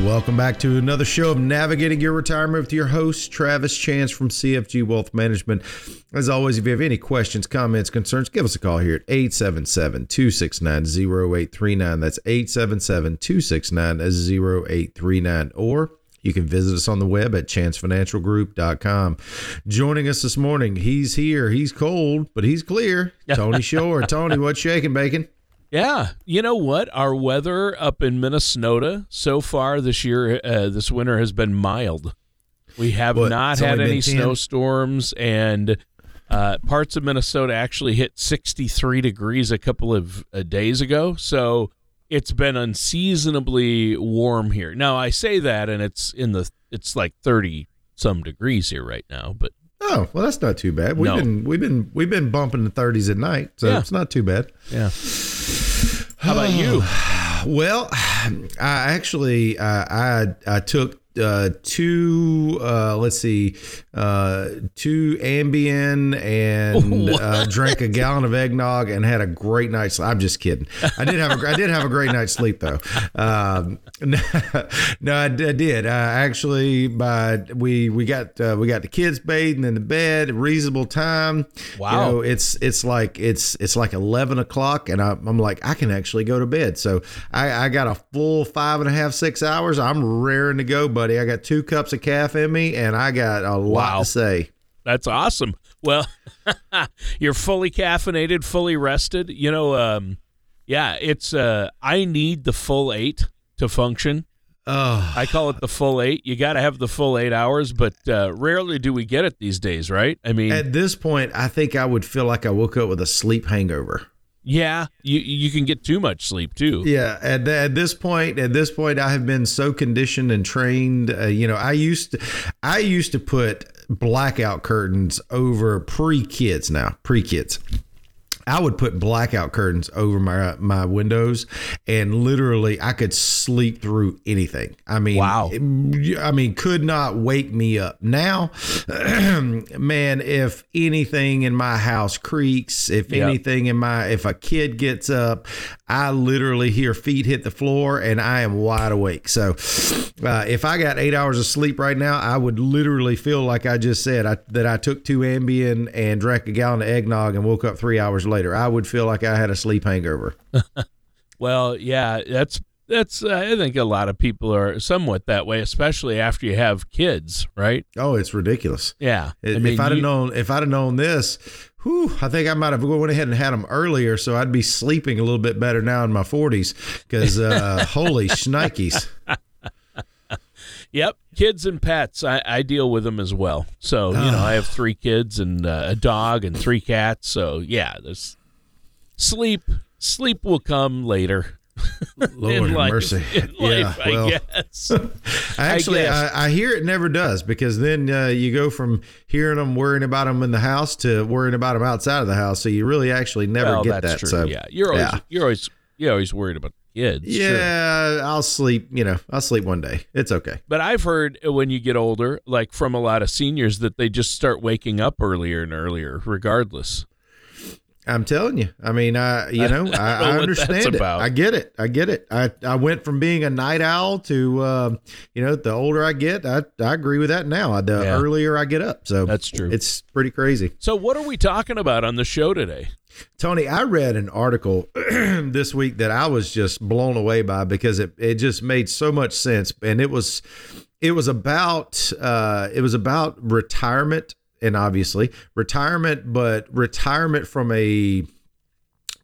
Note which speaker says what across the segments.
Speaker 1: Welcome back to another show of Navigating Your Retirement with your host, Travis Chance from CFG Wealth Management. As always, if you have any questions, comments, concerns, give us a call here at 877 269 0839. That's 877 269 0839. Or you can visit us on the web at chancefinancialgroup.com. Joining us this morning, he's here. He's cold, but he's clear. Tony Shore. Tony, what's shaking, bacon?
Speaker 2: Yeah, you know what? Our weather up in Minnesota so far this year, uh, this winter has been mild. We have not had any snowstorms, and uh, parts of Minnesota actually hit 63 degrees a couple of uh, days ago. So it's been unseasonably warm here. Now I say that, and it's in the it's like 30 some degrees here right now, but
Speaker 1: Oh well, that's not too bad. We've no. been we've been we've been bumping the thirties at night, so yeah. it's not too bad.
Speaker 2: Yeah. How about you?
Speaker 1: Well, I actually uh, I I took uh, two uh, let's see uh, two Ambien and uh, drank a gallon of eggnog and had a great night's. I'm just kidding. I did have a I did have a great night's sleep though. Um, no, I, I, did. Uh, actually, by we we got uh, we got the kids bathing in the bed reasonable time.
Speaker 2: Wow.
Speaker 1: You know, it's it's like it's it's like eleven o'clock, and I, am like I can actually go to bed. So I, I got a full five and a half six hours. I'm raring to go, buddy. I got two cups of caffeine in me, and I got a lot wow. to say.
Speaker 2: That's awesome. Well, you're fully caffeinated, fully rested. You know, um, yeah, it's uh, I need the full eight to function.
Speaker 1: Oh.
Speaker 2: I call it the full eight. You got to have the full eight hours, but uh, rarely do we get it these days, right? I mean,
Speaker 1: at this point, I think I would feel like I woke up with a sleep hangover.
Speaker 2: Yeah, you you can get too much sleep too.
Speaker 1: Yeah, at, at this point, at this point, I have been so conditioned and trained. Uh, you know, I used to, I used to put blackout curtains over pre kids now, pre kids. I would put blackout curtains over my my windows, and literally I could sleep through anything. I mean,
Speaker 2: wow.
Speaker 1: I mean, could not wake me up. Now, man, if anything in my house creaks, if yep. anything in my if a kid gets up, I literally hear feet hit the floor, and I am wide awake. So, uh, if I got eight hours of sleep right now, I would literally feel like I just said I, that I took two Ambien and drank a gallon of eggnog and woke up three hours later. I would feel like I had a sleep hangover.
Speaker 2: well, yeah, that's that's uh, I think a lot of people are somewhat that way, especially after you have kids, right?
Speaker 1: Oh, it's ridiculous.
Speaker 2: Yeah.
Speaker 1: I mean, if I'd you, have known if I'd have known this, whew, I think I might have went ahead and had them earlier, so I'd be sleeping a little bit better now in my forties. Because uh, holy shnikes.
Speaker 2: Yep, kids and pets. I, I deal with them as well. So you know, I have three kids and uh, a dog and three cats. So yeah, this sleep sleep will come later.
Speaker 1: Lord have mercy.
Speaker 2: Life, yeah, well, I guess.
Speaker 1: actually, I, guess. I, I, hear it never does because then uh, you go from hearing them worrying about them in the house to worrying about them outside of the house. So you really actually never
Speaker 2: well,
Speaker 1: get that.
Speaker 2: True.
Speaker 1: So
Speaker 2: yeah, you're always yeah. you're always you're always worried about kids.
Speaker 1: Yeah, sure. I'll sleep. You know, I'll sleep one day. It's okay.
Speaker 2: But I've heard when you get older, like from a lot of seniors, that they just start waking up earlier and earlier, regardless.
Speaker 1: I'm telling you. I mean, I you know, I, I, I understand it. I get it. I get it. I, I went from being a night owl to uh, you know, the older I get, I, I agree with that now. The yeah. earlier I get up. So
Speaker 2: That's true.
Speaker 1: It's pretty crazy.
Speaker 2: So what are we talking about on the show today?
Speaker 1: Tony, I read an article this week that I was just blown away by because it, it just made so much sense. And it was it was about uh, it was about retirement and obviously retirement, but retirement from a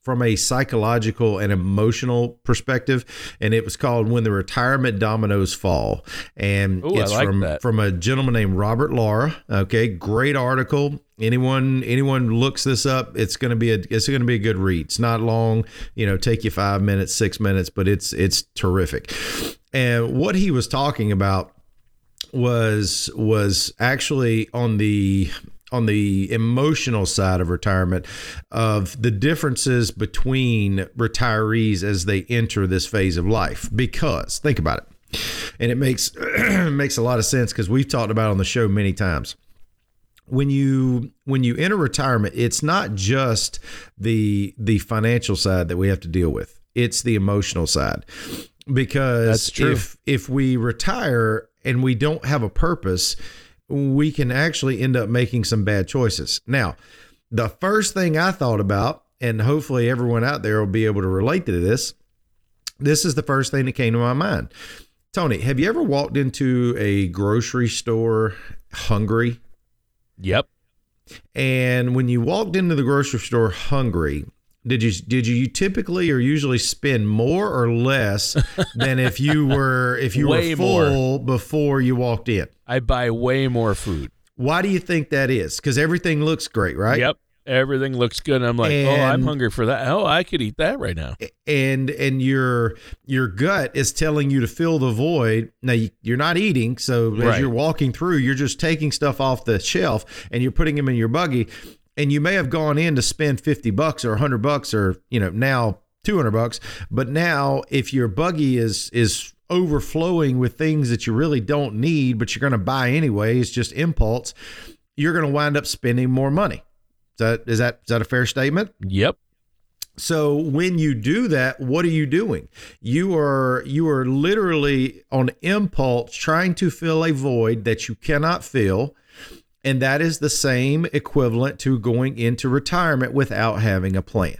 Speaker 1: from a psychological and emotional perspective, and it was called "When the Retirement Dominoes Fall," and
Speaker 2: Ooh,
Speaker 1: it's
Speaker 2: like
Speaker 1: from
Speaker 2: that.
Speaker 1: from a gentleman named Robert Laura. Okay, great article. Anyone anyone looks this up, it's going to be a it's going to be a good read. It's not long, you know, take you five minutes, six minutes, but it's it's terrific. And what he was talking about was was actually on the on the emotional side of retirement of the differences between retirees as they enter this phase of life. Because think about it. And it makes makes a lot of sense because we've talked about it on the show many times. When you when you enter retirement it's not just the the financial side that we have to deal with. It's the emotional side. Because
Speaker 2: That's true.
Speaker 1: if if we retire and we don't have a purpose we can actually end up making some bad choices. Now the first thing i thought about and hopefully everyone out there will be able to relate to this this is the first thing that came to my mind. Tony have you ever walked into a grocery store hungry?
Speaker 2: Yep.
Speaker 1: and when you walked into the grocery store hungry, did you did you you typically or usually spend more or less than if you were if you were full before you walked in?
Speaker 2: I buy way more food.
Speaker 1: Why do you think that is? Because everything looks great, right?
Speaker 2: Yep. Everything looks good. I'm like, oh, I'm hungry for that. Oh, I could eat that right now.
Speaker 1: and and your your gut is telling you to fill the void. Now you, you're not eating, so as you're walking through, you're just taking stuff off the shelf and you're putting them in your buggy. And you may have gone in to spend fifty bucks or hundred bucks or you know now two hundred bucks, but now if your buggy is is overflowing with things that you really don't need, but you're going to buy anyway, it's just impulse. You're going to wind up spending more money. Is that is that is that a fair statement?
Speaker 2: Yep.
Speaker 1: So when you do that, what are you doing? You are you are literally on impulse trying to fill a void that you cannot fill. And that is the same equivalent to going into retirement without having a plan.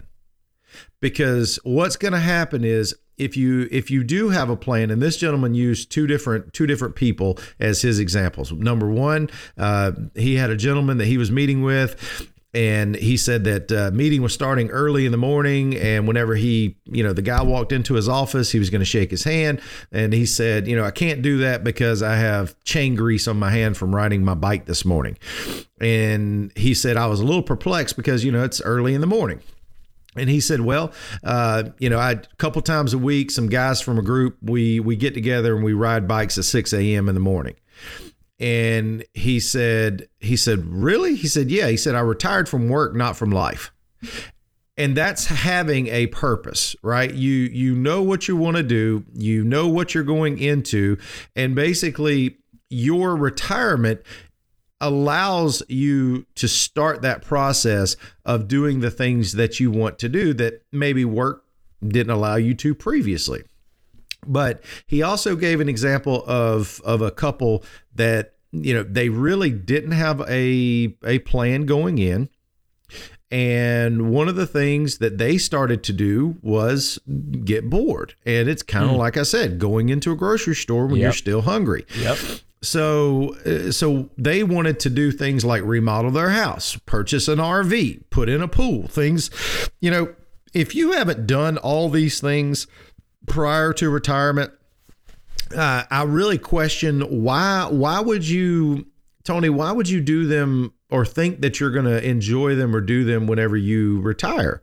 Speaker 1: Because what's going to happen is if you if you do have a plan, and this gentleman used two different two different people as his examples. Number one, uh, he had a gentleman that he was meeting with, and he said that uh, meeting was starting early in the morning and whenever he you know the guy walked into his office he was going to shake his hand and he said you know i can't do that because i have chain grease on my hand from riding my bike this morning and he said i was a little perplexed because you know it's early in the morning and he said, "Well, uh, you know, I a couple times a week, some guys from a group, we we get together and we ride bikes at 6 a.m. in the morning." And he said, he said, "Really?" He said, "Yeah." He said, "I retired from work, not from life." And that's having a purpose, right? You you know what you want to do, you know what you're going into, and basically your retirement allows you to start that process of doing the things that you want to do that maybe work didn't allow you to previously. But he also gave an example of of a couple that you know they really didn't have a a plan going in. And one of the things that they started to do was get bored. And it's kind of like I said, going into a grocery store when you're still hungry
Speaker 2: Yep.
Speaker 1: so uh, so they wanted to do things like remodel their house purchase an rv put in a pool things you know if you haven't done all these things prior to retirement uh, i really question why why would you tony why would you do them or think that you're going to enjoy them or do them whenever you retire?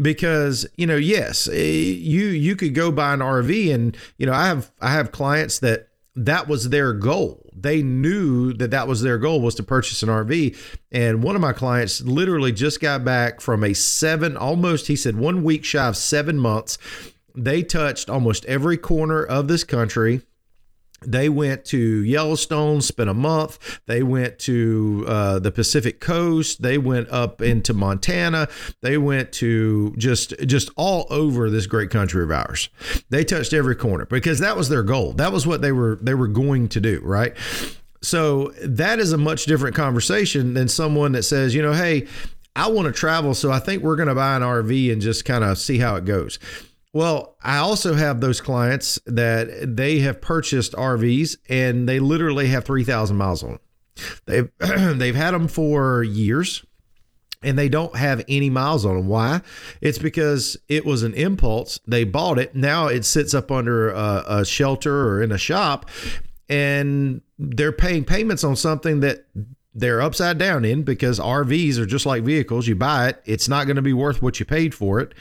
Speaker 1: Because you know yes eh, you you could go buy an RV and you know I have I have clients that that was their goal. They knew that that was their goal was to purchase an RV and one of my clients literally just got back from a 7 almost he said 1 week shy of 7 months they touched almost every corner of this country they went to Yellowstone, spent a month. They went to uh, the Pacific Coast. They went up into Montana. They went to just just all over this great country of ours. They touched every corner because that was their goal. That was what they were they were going to do, right? So that is a much different conversation than someone that says, you know, hey, I want to travel, so I think we're going to buy an RV and just kind of see how it goes. Well, I also have those clients that they have purchased RVs and they literally have 3,000 miles on them. They've they've had them for years. and they don't have any miles on them. Why? It's because it was an impulse. They bought it. Now it sits up under a, a, shelter or in a shop, and they're paying payments on something that they're upside down in because RVs are just like vehicles. You buy it, it's not going to be worth what you paid for it.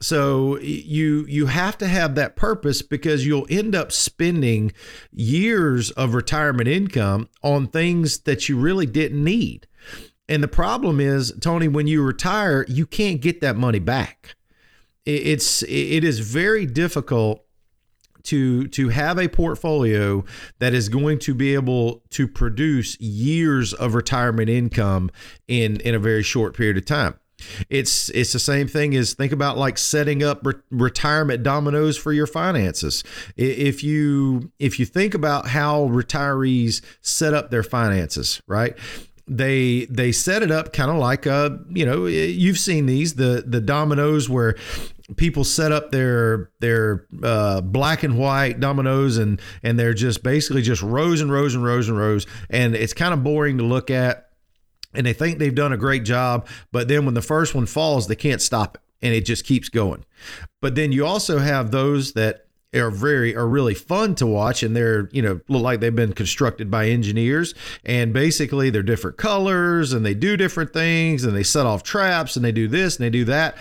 Speaker 1: So you you have to have that purpose because you'll end up spending years of retirement income on things that you really didn't need. And the problem is, Tony, when you retire, you can't get that money back. It's it is very difficult to to have a portfolio that is going to be able to produce years of retirement income in in a very short period of time. It's it's the same thing as think about like setting up re- retirement dominoes for your finances. If you if you think about how retirees set up their finances, right? they they set it up kind of like a you know you've seen these the the dominoes where people set up their their uh, black and white dominoes and and they're just basically just rows and rows and rows and rows and it's kind of boring to look at and they think they've done a great job but then when the first one falls they can't stop it and it just keeps going. But then you also have those that are very are really fun to watch and they're you know look like they've been constructed by engineers and basically they're different colors and they do different things and they set off traps and they do this and they do that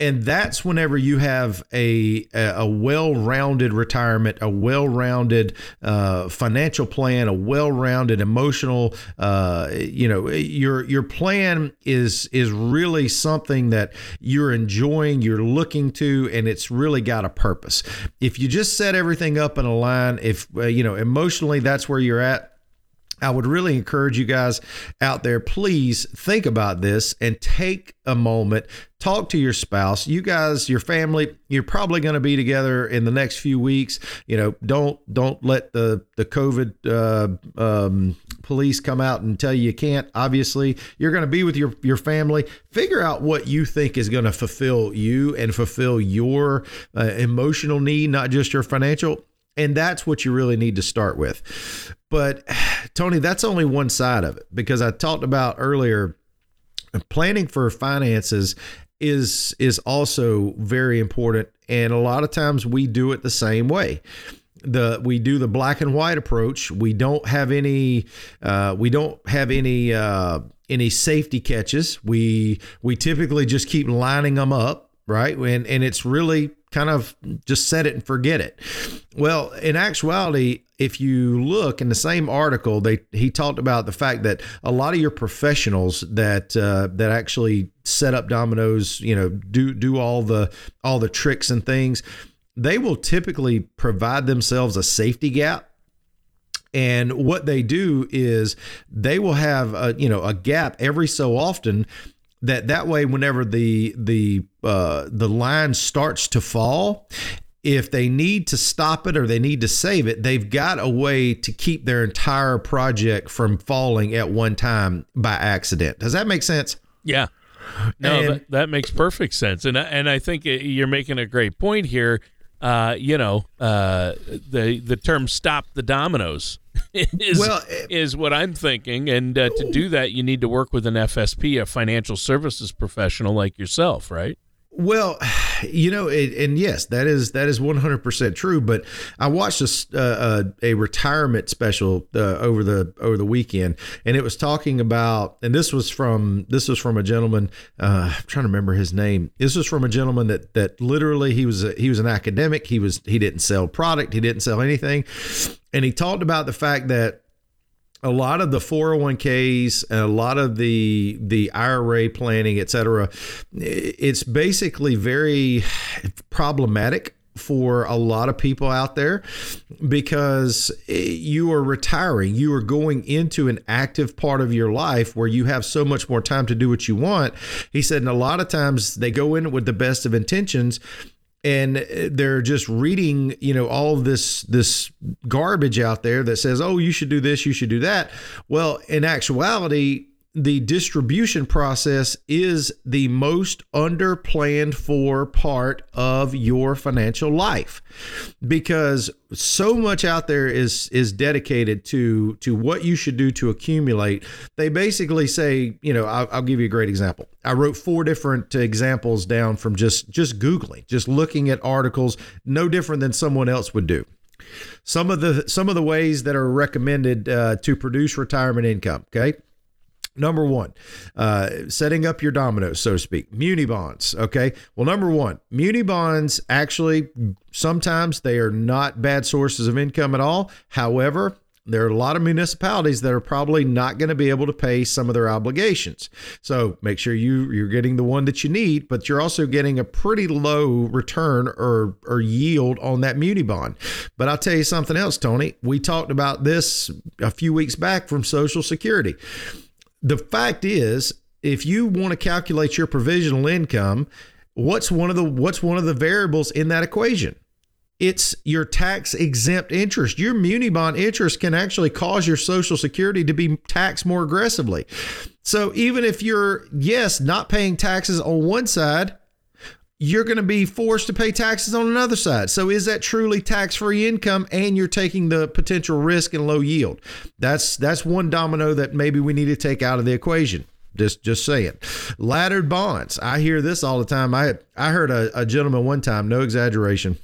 Speaker 1: and that's whenever you have a a well-rounded retirement, a well-rounded uh, financial plan, a well-rounded emotional. Uh, you know, your your plan is is really something that you're enjoying, you're looking to, and it's really got a purpose. If you just set everything up in a line, if uh, you know emotionally that's where you're at I would really encourage you guys out there, please think about this and take a moment, talk to your spouse. You guys, your family, you're probably going to be together in the next few weeks. You know, don't don't let the the COVID uh, um, police come out and tell you you can't. Obviously, you're going to be with your your family. Figure out what you think is going to fulfill you and fulfill your uh, emotional need, not just your financial. And that's what you really need to start with. But Tony, that's only one side of it because I talked about earlier planning for finances is is also very important and a lot of times we do it the same way. The we do the black and white approach. We don't have any uh, we don't have any uh, any safety catches. We we typically just keep lining them up right? And and it's really kind of just set it and forget it. Well, in actuality, if you look in the same article, they he talked about the fact that a lot of your professionals that uh, that actually set up dominoes, you know, do do all the all the tricks and things, they will typically provide themselves a safety gap and what they do is they will have a you know a gap every so often that that way whenever the the uh, the line starts to fall if they need to stop it or they need to save it they've got a way to keep their entire project from falling at one time by accident. Does that make sense?
Speaker 2: Yeah. No and, that, that makes perfect sense. And and I think you're making a great point here. Uh, you know, uh, the the term "stop the dominoes" is well, eh, is what I'm thinking, and uh, to do that, you need to work with an FSP, a financial services professional like yourself, right?
Speaker 1: Well, you know, it, and yes, that is that is 100% true. But I watched a uh, a retirement special uh, over the over the weekend, and it was talking about, and this was from this was from a gentleman. Uh, I'm trying to remember his name. This was from a gentleman that that literally he was a, he was an academic. He was he didn't sell product. He didn't sell anything, and he talked about the fact that a lot of the 401ks and a lot of the the IRA planning, et cetera, it's basically very problematic for a lot of people out there because you are retiring. You are going into an active part of your life where you have so much more time to do what you want. He said, and a lot of times they go in with the best of intentions and uh, they're just reading you know all this this garbage out there that says oh you should do this you should do that. Well in actuality the distribution process is the most underplanned for part of your financial life because so much out there is is dedicated to to what you should do to accumulate. They basically say you know I'll, I'll give you a great example. I wrote four different examples down from just just googling just looking at articles no different than someone else would do. Some of the some of the ways that are recommended uh, to produce retirement income okay Number one, uh, setting up your dominoes, so to speak, muni bonds. Okay. Well, number one, muni bonds actually sometimes they are not bad sources of income at all. However, there are a lot of municipalities that are probably not going to be able to pay some of their obligations. So make sure you you're getting the one that you need, but you're also getting a pretty low return or or yield on that muni bond. But I'll tell you something else, Tony. We talked about this a few weeks back from Social Security the fact is, if you want to calculate your provisional income, what's one of the what's one of the variables in that equation? It's your tax exempt interest. Your muni bond interest can actually cause your social security to be taxed more aggressively. So even if you're yes, not paying taxes on one side, you're going to be forced to pay taxes on another side. So is that truly tax-free income and you're taking the potential risk and low yield? That's that's one domino that maybe we need to take out of the equation. Just just saying. Laddered bonds. I hear this all the time. I I heard a, a gentleman one time, no exaggeration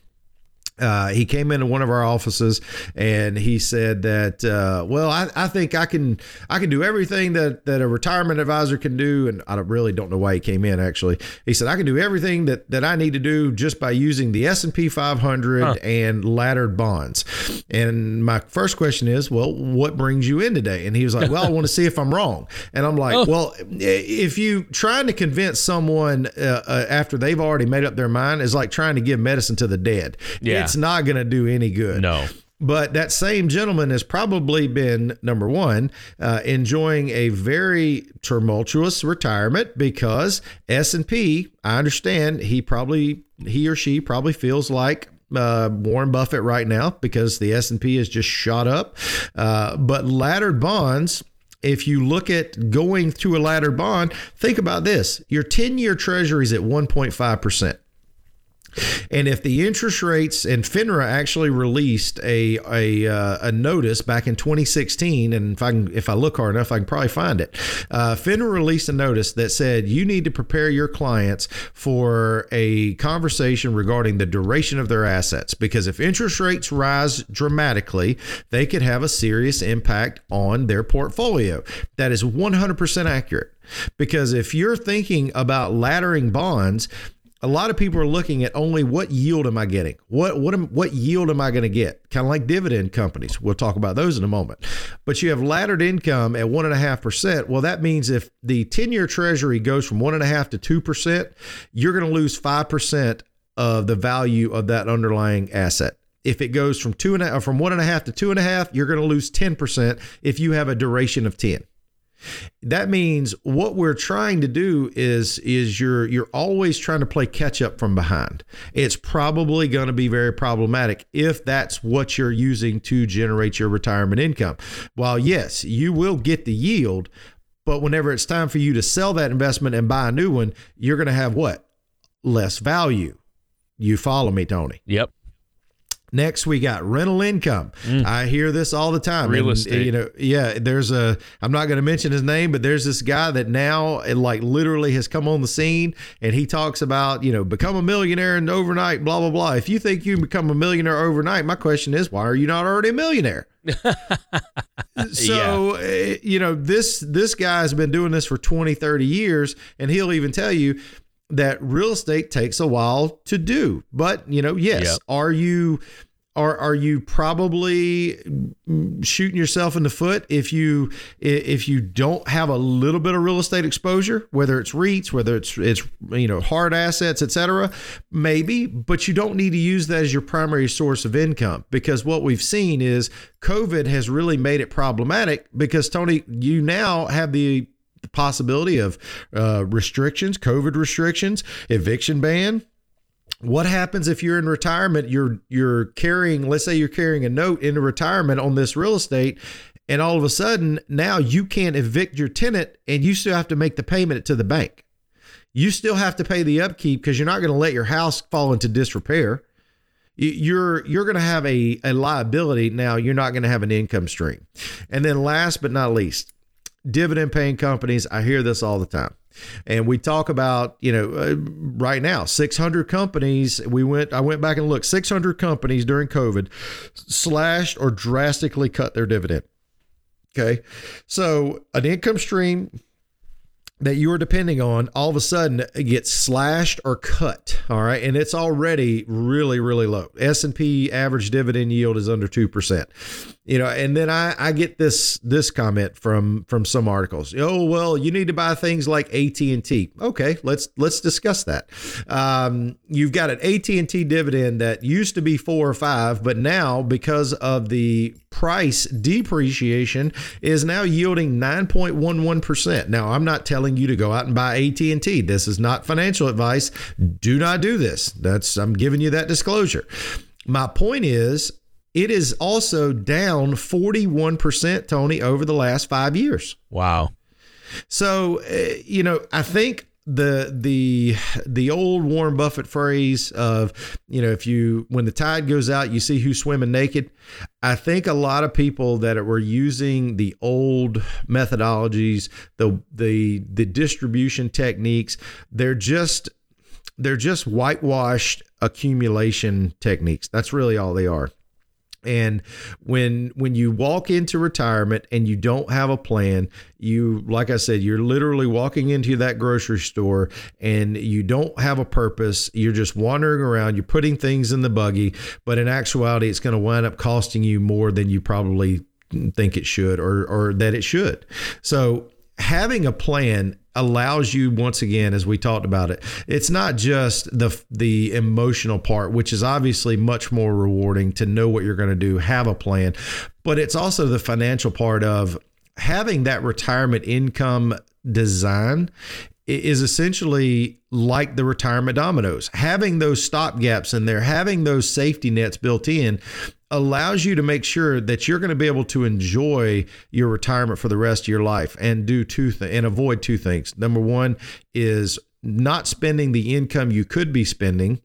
Speaker 1: uh, he came into one of our offices and he said that, uh, well, I, I think I can I can do everything that that a retirement advisor can do, and I really don't know why he came in. Actually, he said I can do everything that that I need to do just by using the S and P 500 huh. and laddered bonds. And my first question is, well, what brings you in today? And he was like, well, I want to see if I'm wrong. And I'm like, oh. well, if you trying to convince someone uh, uh, after they've already made up their mind is like trying to give medicine to the dead.
Speaker 2: Yeah
Speaker 1: it's not going to do any good.
Speaker 2: No.
Speaker 1: But that same gentleman has probably been number one, uh, enjoying a very tumultuous retirement because S and P. I understand he probably he or she probably feels like uh, Warren Buffett right now because the S and P has just shot up. Uh, but laddered bonds if you look at going to a laddered bond, think about this your 10 year treasury is at 1.5%. And if the interest rates and FINRA actually released a a, uh, a notice back in 2016, and if I can, if I look hard enough, I can probably find it. Uh, FINRA released a notice that said you need to prepare your clients for a conversation regarding the duration of their assets because if interest rates rise dramatically, they could have a serious impact on their portfolio. That is 100% accurate. Because if you're thinking about laddering bonds, a lot of people are looking at only what yield am I getting? What what am, what yield am I going to get? Kind of like dividend companies. We'll talk about those in a moment. But you have laddered income at one and a half percent. Well, that means if the ten year Treasury goes from one and a half to two percent, you're going to lose five percent of the value of that underlying asset. If it goes from two and a, from one and a half to two and a half, you're going to lose ten percent if you have a duration of ten. That means what we're trying to do is is you're you're always trying to play catch up from behind. It's probably going to be very problematic if that's what you're using to generate your retirement income. While yes, you will get the yield, but whenever it's time for you to sell that investment and buy a new one, you're going to have what? Less value. You follow me, Tony?
Speaker 2: Yep.
Speaker 1: Next, we got rental income. Mm. I hear this all the time.
Speaker 2: Real and, estate.
Speaker 1: You know, yeah. There's a. I'm not going to mention his name, but there's this guy that now, like, literally has come on the scene, and he talks about, you know, become a millionaire and overnight, blah blah blah. If you think you can become a millionaire overnight, my question is, why are you not already a millionaire? so yeah. Eh, you know this this guy's been doing this for 20 30 years and he'll even tell you that real estate takes a while to do. But, you know, yes, yep. are you are are you probably shooting yourself in the foot if you if you don't have a little bit of real estate exposure whether it's REITs whether it's it's you know hard assets etc maybe but you don't need to use that as your primary source of income because what we've seen is covid has really made it problematic because Tony you now have the the possibility of uh, restrictions, COVID restrictions, eviction ban. What happens if you're in retirement? You're you're carrying, let's say you're carrying a note into retirement on this real estate, And all of a sudden, now you can't evict your tenant and you still have to make the payment to the bank. You still have to pay the upkeep because you're not going to let your house fall into disrepair. You're you're going to have a, a liability now. You're not going to have an income stream. And then last but not least, dividend paying companies. I hear this all the time. And we talk about, you know, uh, right now, 600 companies. We went, I went back and looked, 600 companies during COVID slashed or drastically cut their dividend. Okay. So an income stream that you are depending on all of a sudden gets slashed or cut all right? And it's already really really low. S&p average dividend yield is under 2% you know and then i i get this this comment from from some articles. Oh well you need to buy things like at&t okay let's let's discuss that. Um, you've got an at&t dividend that used to be four or five but now because of the price depreciation is now yielding 9.11% now i'm not telling you to go out and buy at&t this is not financial advice. Do not do this. That's i'm giving you that disclosure. My point is it is also down 41%, Tony, over the last five years.
Speaker 2: Wow.
Speaker 1: So, uh, you know, I think the the the old Warren Buffett phrase of you know if you when the tide goes out you see who's swimming naked. I think a lot of people that were using the old methodologies the the the distribution techniques they're just they're just whitewashed accumulation techniques. That's really all they are and when when you walk into retirement and you don't have a plan, you like I said, you're literally walking into that grocery store and you don't have a purpose. You're just wandering around, you're putting things in the buggy, but in actuality it's going to wind up costing you more than you probably think it should or or that it should. So having a plan allows you once again as we talked about it it's not just the the emotional part which is obviously much more rewarding to know what you're going to do have a plan but it's also the financial part of having that retirement income design is essentially like the retirement dominoes. Having those stop gaps in there, having those safety nets built in allows you to make sure that you're going to be able to enjoy your retirement for the rest of your life and do two th- and avoid two things. Number one is not spending the income you could be spending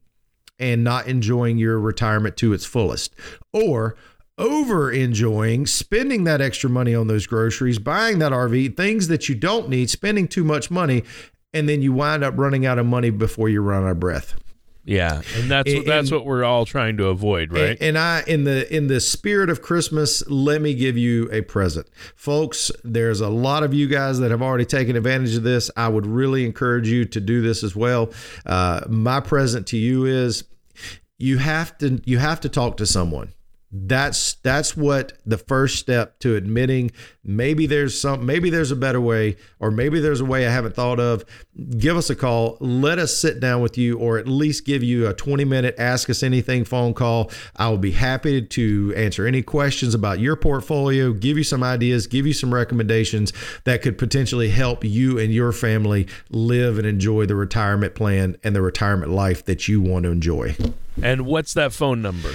Speaker 1: and not enjoying your retirement to its fullest or over enjoying spending that extra money on those groceries, buying that RV, things that you don't need, spending too much money, and then you wind up running out of money before you run out of breath.
Speaker 2: Yeah, and that's and, that's what we're all trying to avoid, right?
Speaker 1: And, and, I, in the in the spirit of Christmas, let me give you a present, folks. There's a lot of you guys that have already taken advantage of this. I would really encourage you to do this as well. Uh, my present to you is you have to you have to talk to someone that's that's what the first step to admitting maybe there's some maybe there's a better way or maybe there's a way I haven't thought of give us a call. Let us sit down with you or at least give you a 20 minute ask us anything phone call. I will be happy to answer any questions about your portfolio give you some ideas give you some recommendations that could potentially help you and your family live and enjoy the retirement plan and the retirement life that you want to enjoy.
Speaker 2: And what's that phone number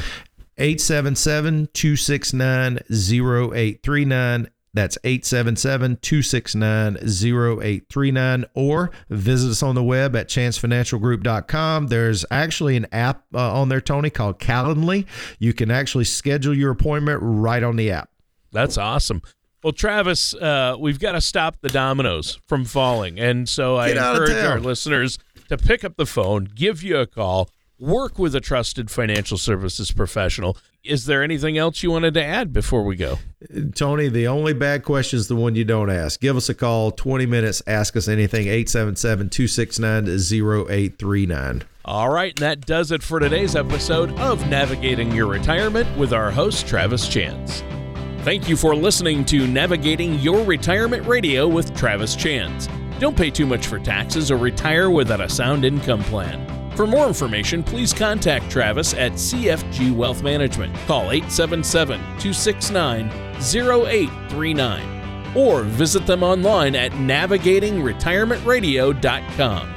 Speaker 1: 877 269 0839. That's 877 269 0839. Or visit us on the web at chancefinancialgroup.com. There's actually an app uh, on there, Tony, called Calendly. You can actually schedule your appointment right on the app.
Speaker 2: That's awesome. Well, Travis, uh, we've got to stop the dominoes from falling. And so I encourage our listeners to pick up the phone, give you a call work with a trusted financial services professional. Is there anything else you wanted to add before we go?
Speaker 1: Tony, the only bad question is the one you don't ask. Give us a call, 20 minutes, ask us anything, 877 269 0839.
Speaker 2: All right, and that does it for today's episode of Navigating Your Retirement with our host, Travis Chance. Thank you for listening to Navigating Your Retirement Radio with Travis Chance. Don't pay too much for taxes or retire without a sound income plan. For more information, please contact Travis at CFG Wealth Management. Call 877 269 0839 or visit them online at navigatingretirementradio.com.